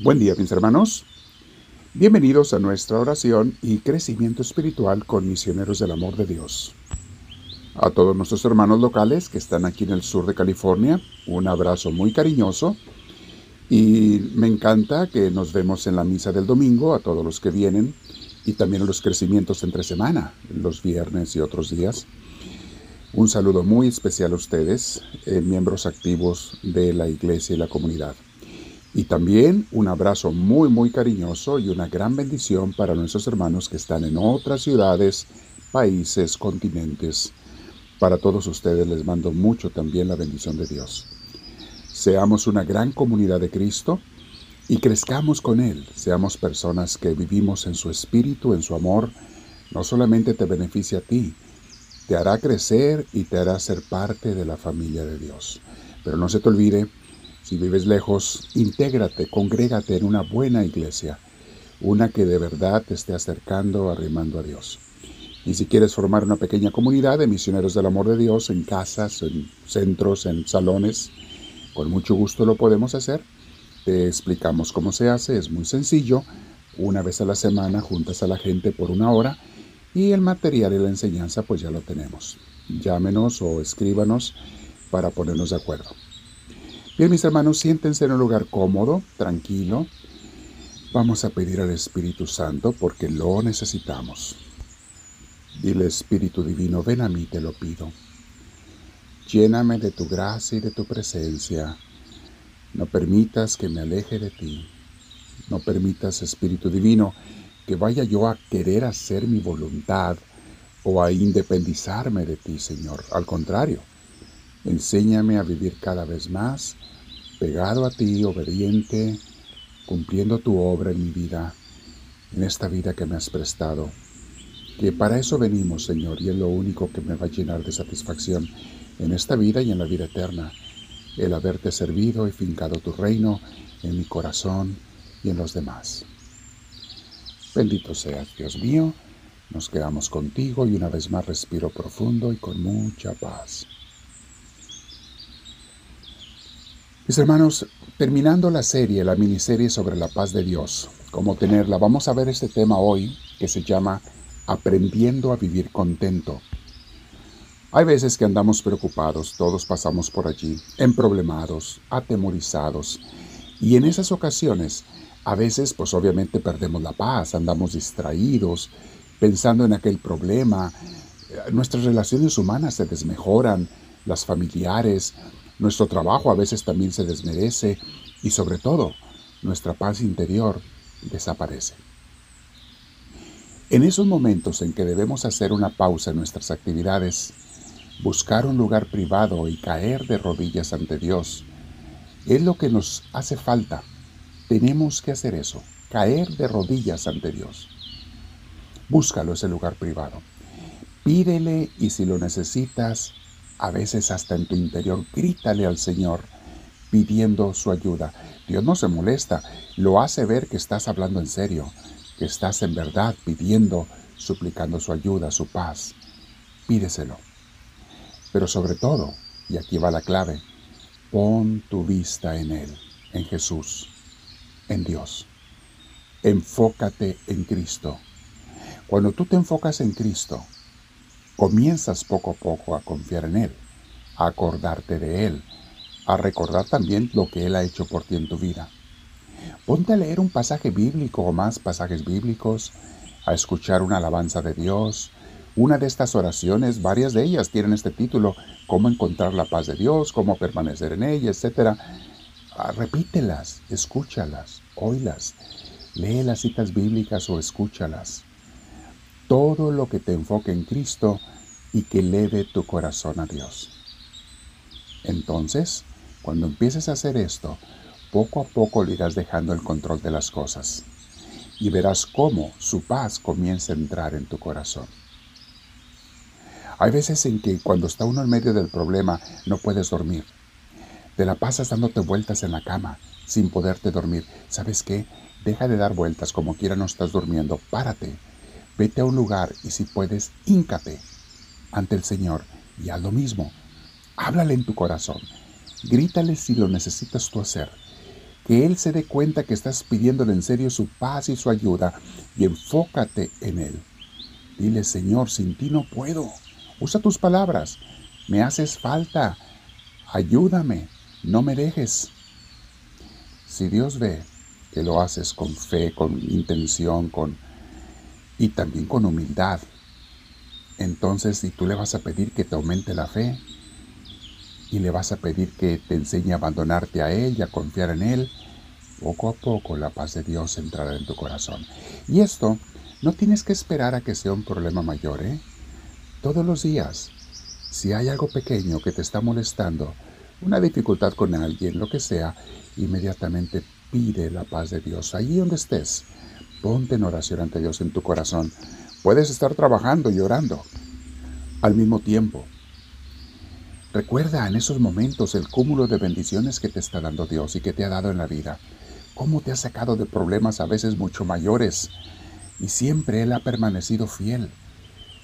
Buen día mis hermanos. Bienvenidos a nuestra oración y crecimiento espiritual con misioneros del amor de Dios. A todos nuestros hermanos locales que están aquí en el sur de California, un abrazo muy cariñoso y me encanta que nos vemos en la misa del domingo a todos los que vienen y también en los crecimientos entre semana, los viernes y otros días. Un saludo muy especial a ustedes, eh, miembros activos de la iglesia y la comunidad. Y también un abrazo muy muy cariñoso y una gran bendición para nuestros hermanos que están en otras ciudades, países, continentes. Para todos ustedes les mando mucho también la bendición de Dios. Seamos una gran comunidad de Cristo y crezcamos con Él. Seamos personas que vivimos en su espíritu, en su amor. No solamente te beneficia a ti, te hará crecer y te hará ser parte de la familia de Dios. Pero no se te olvide si vives lejos, intégrate, congrégate en una buena iglesia, una que de verdad te esté acercando, arrimando a Dios. Y si quieres formar una pequeña comunidad de misioneros del amor de Dios en casas, en centros, en salones, con mucho gusto lo podemos hacer. Te explicamos cómo se hace, es muy sencillo. Una vez a la semana juntas a la gente por una hora y el material y la enseñanza pues ya lo tenemos. Llámenos o escríbanos para ponernos de acuerdo. Bien, mis hermanos, siéntense en un lugar cómodo, tranquilo. Vamos a pedir al Espíritu Santo porque lo necesitamos. Dile, Espíritu Divino, ven a mí, te lo pido. Lléname de tu gracia y de tu presencia. No permitas que me aleje de ti. No permitas, Espíritu Divino, que vaya yo a querer hacer mi voluntad o a independizarme de ti, Señor. Al contrario, enséñame a vivir cada vez más pegado a ti, obediente, cumpliendo tu obra en mi vida, en esta vida que me has prestado. Que para eso venimos, Señor, y es lo único que me va a llenar de satisfacción en esta vida y en la vida eterna, el haberte servido y fincado tu reino en mi corazón y en los demás. Bendito seas, Dios mío, nos quedamos contigo y una vez más respiro profundo y con mucha paz. Mis hermanos, terminando la serie, la miniserie sobre la paz de Dios, cómo tenerla, vamos a ver este tema hoy que se llama Aprendiendo a vivir contento. Hay veces que andamos preocupados, todos pasamos por allí, emproblemados, atemorizados, y en esas ocasiones, a veces pues obviamente perdemos la paz, andamos distraídos, pensando en aquel problema, nuestras relaciones humanas se desmejoran, las familiares, nuestro trabajo a veces también se desmerece y sobre todo nuestra paz interior desaparece. En esos momentos en que debemos hacer una pausa en nuestras actividades, buscar un lugar privado y caer de rodillas ante Dios, es lo que nos hace falta. Tenemos que hacer eso, caer de rodillas ante Dios. Búscalo ese lugar privado. Pídele y si lo necesitas, a veces hasta en tu interior, grítale al Señor pidiendo su ayuda. Dios no se molesta, lo hace ver que estás hablando en serio, que estás en verdad pidiendo, suplicando su ayuda, su paz. Pídeselo. Pero sobre todo, y aquí va la clave, pon tu vista en Él, en Jesús, en Dios. Enfócate en Cristo. Cuando tú te enfocas en Cristo, comienzas poco a poco a confiar en Él, a acordarte de Él, a recordar también lo que Él ha hecho por ti en tu vida. Ponte a leer un pasaje bíblico o más pasajes bíblicos, a escuchar una alabanza de Dios. Una de estas oraciones, varias de ellas tienen este título, cómo encontrar la paz de Dios, cómo permanecer en ella, etc. Ah, repítelas, escúchalas, oílas, lee las citas bíblicas o escúchalas todo lo que te enfoque en Cristo y que eleve tu corazón a Dios. Entonces, cuando empieces a hacer esto, poco a poco le irás dejando el control de las cosas y verás cómo su paz comienza a entrar en tu corazón. Hay veces en que cuando está uno en medio del problema no puedes dormir. Te la pasas dándote vueltas en la cama sin poderte dormir. ¿Sabes qué? Deja de dar vueltas como quiera no estás durmiendo. Párate Vete a un lugar y si puedes, híncate ante el Señor y haz lo mismo. Háblale en tu corazón. Grítale si lo necesitas tú hacer. que Él se dé cuenta que estás pidiéndole en serio su paz y su ayuda y enfócate en Él. Dile, Señor, sin ti no puedo. Usa tus palabras. Me haces falta. Ayúdame. No me dejes. Si Dios ve que lo haces con fe, con intención, con y también con humildad, entonces si tú le vas a pedir que te aumente la fe y le vas a pedir que te enseñe a abandonarte a Él y a confiar en Él, poco a poco la paz de Dios entrará en tu corazón. Y esto no tienes que esperar a que sea un problema mayor, ¿eh? Todos los días, si hay algo pequeño que te está molestando, una dificultad con alguien, lo que sea, inmediatamente pide la paz de Dios. Allí donde estés, ponte en oración ante Dios en tu corazón. Puedes estar trabajando y orando al mismo tiempo. Recuerda en esos momentos el cúmulo de bendiciones que te está dando Dios y que te ha dado en la vida. Cómo te ha sacado de problemas a veces mucho mayores. Y siempre Él ha permanecido fiel.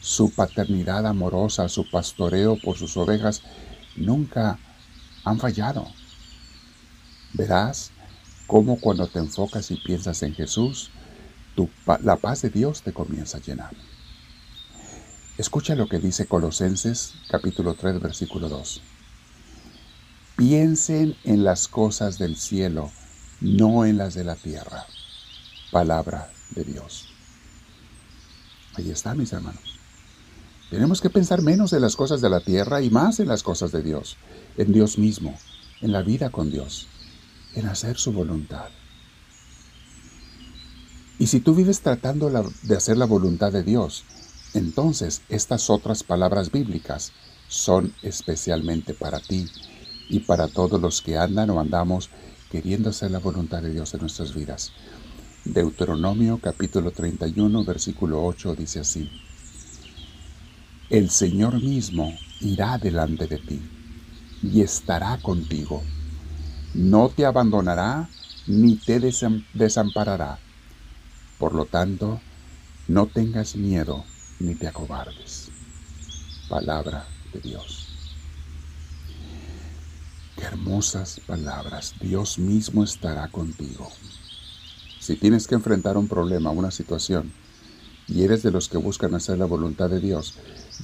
Su paternidad amorosa, su pastoreo por sus ovejas, nunca han fallado. Verás cómo cuando te enfocas y piensas en Jesús, la paz de Dios te comienza a llenar. Escucha lo que dice Colosenses capítulo 3 versículo 2. Piensen en las cosas del cielo, no en las de la tierra. Palabra de Dios. Ahí está, mis hermanos. Tenemos que pensar menos en las cosas de la tierra y más en las cosas de Dios, en Dios mismo, en la vida con Dios, en hacer su voluntad. Y si tú vives tratando de hacer la voluntad de Dios, entonces estas otras palabras bíblicas son especialmente para ti y para todos los que andan o andamos queriendo hacer la voluntad de Dios en nuestras vidas. Deuteronomio capítulo 31 versículo 8 dice así. El Señor mismo irá delante de ti y estará contigo. No te abandonará ni te desamparará por lo tanto, no tengas miedo ni te acobardes. Palabra de Dios. Qué hermosas palabras. Dios mismo estará contigo. Si tienes que enfrentar un problema, una situación, y eres de los que buscan hacer la voluntad de Dios,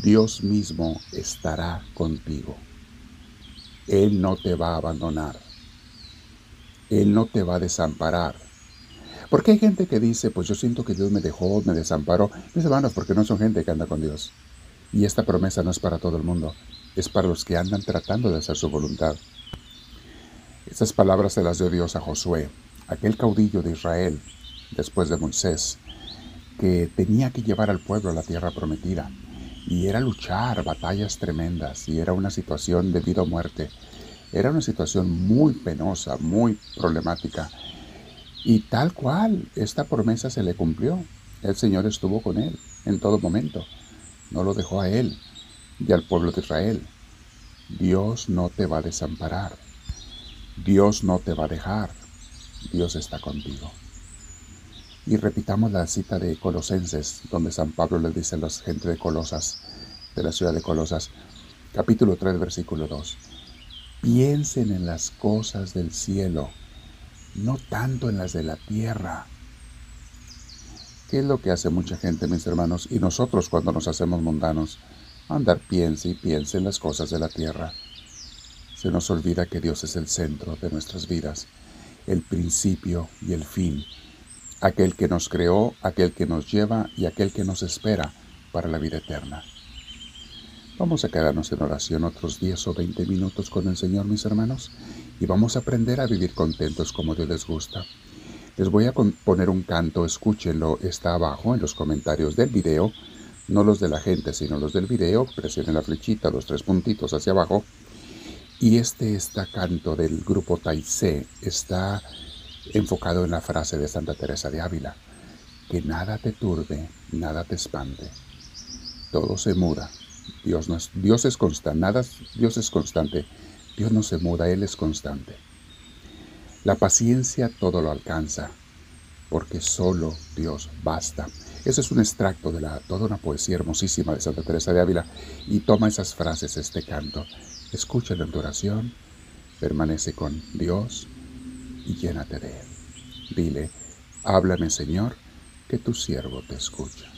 Dios mismo estará contigo. Él no te va a abandonar. Él no te va a desamparar. Porque hay gente que dice, pues yo siento que Dios me dejó, me desamparó. Mis hermanos, porque no son gente que anda con Dios. Y esta promesa no es para todo el mundo, es para los que andan tratando de hacer su voluntad. Estas palabras se las dio Dios a Josué, aquel caudillo de Israel, después de Moisés, que tenía que llevar al pueblo a la tierra prometida. Y era luchar batallas tremendas, y era una situación de vida o muerte. Era una situación muy penosa, muy problemática. Y tal cual, esta promesa se le cumplió. El Señor estuvo con él en todo momento. No lo dejó a él y al pueblo de Israel. Dios no te va a desamparar. Dios no te va a dejar. Dios está contigo. Y repitamos la cita de Colosenses, donde San Pablo le dice a la gente de Colosas, de la ciudad de Colosas, capítulo 3, versículo 2. Piensen en las cosas del cielo no tanto en las de la tierra. ¿Qué es lo que hace mucha gente, mis hermanos, y nosotros cuando nos hacemos mundanos? Andar piense y piense en las cosas de la tierra. Se nos olvida que Dios es el centro de nuestras vidas, el principio y el fin, aquel que nos creó, aquel que nos lleva y aquel que nos espera para la vida eterna. Vamos a quedarnos en oración otros 10 o 20 minutos con el Señor, mis hermanos, y vamos a aprender a vivir contentos como Dios les gusta. Les voy a poner un canto, escúchenlo, está abajo en los comentarios del video, no los de la gente, sino los del video, presionen la flechita, los tres puntitos hacia abajo, y este está canto del grupo Taizé, está enfocado en la frase de Santa Teresa de Ávila, que nada te turbe, nada te espante, todo se muda, Dios, es, constante, Dios es constante. Dios no se muda, Él es constante. La paciencia todo lo alcanza, porque solo Dios basta. Ese es un extracto de la, toda una poesía hermosísima de Santa Teresa de Ávila y toma esas frases, este canto. Escúchalo en tu oración, permanece con Dios y llénate de Él. Dile, háblame Señor, que tu siervo te escucha.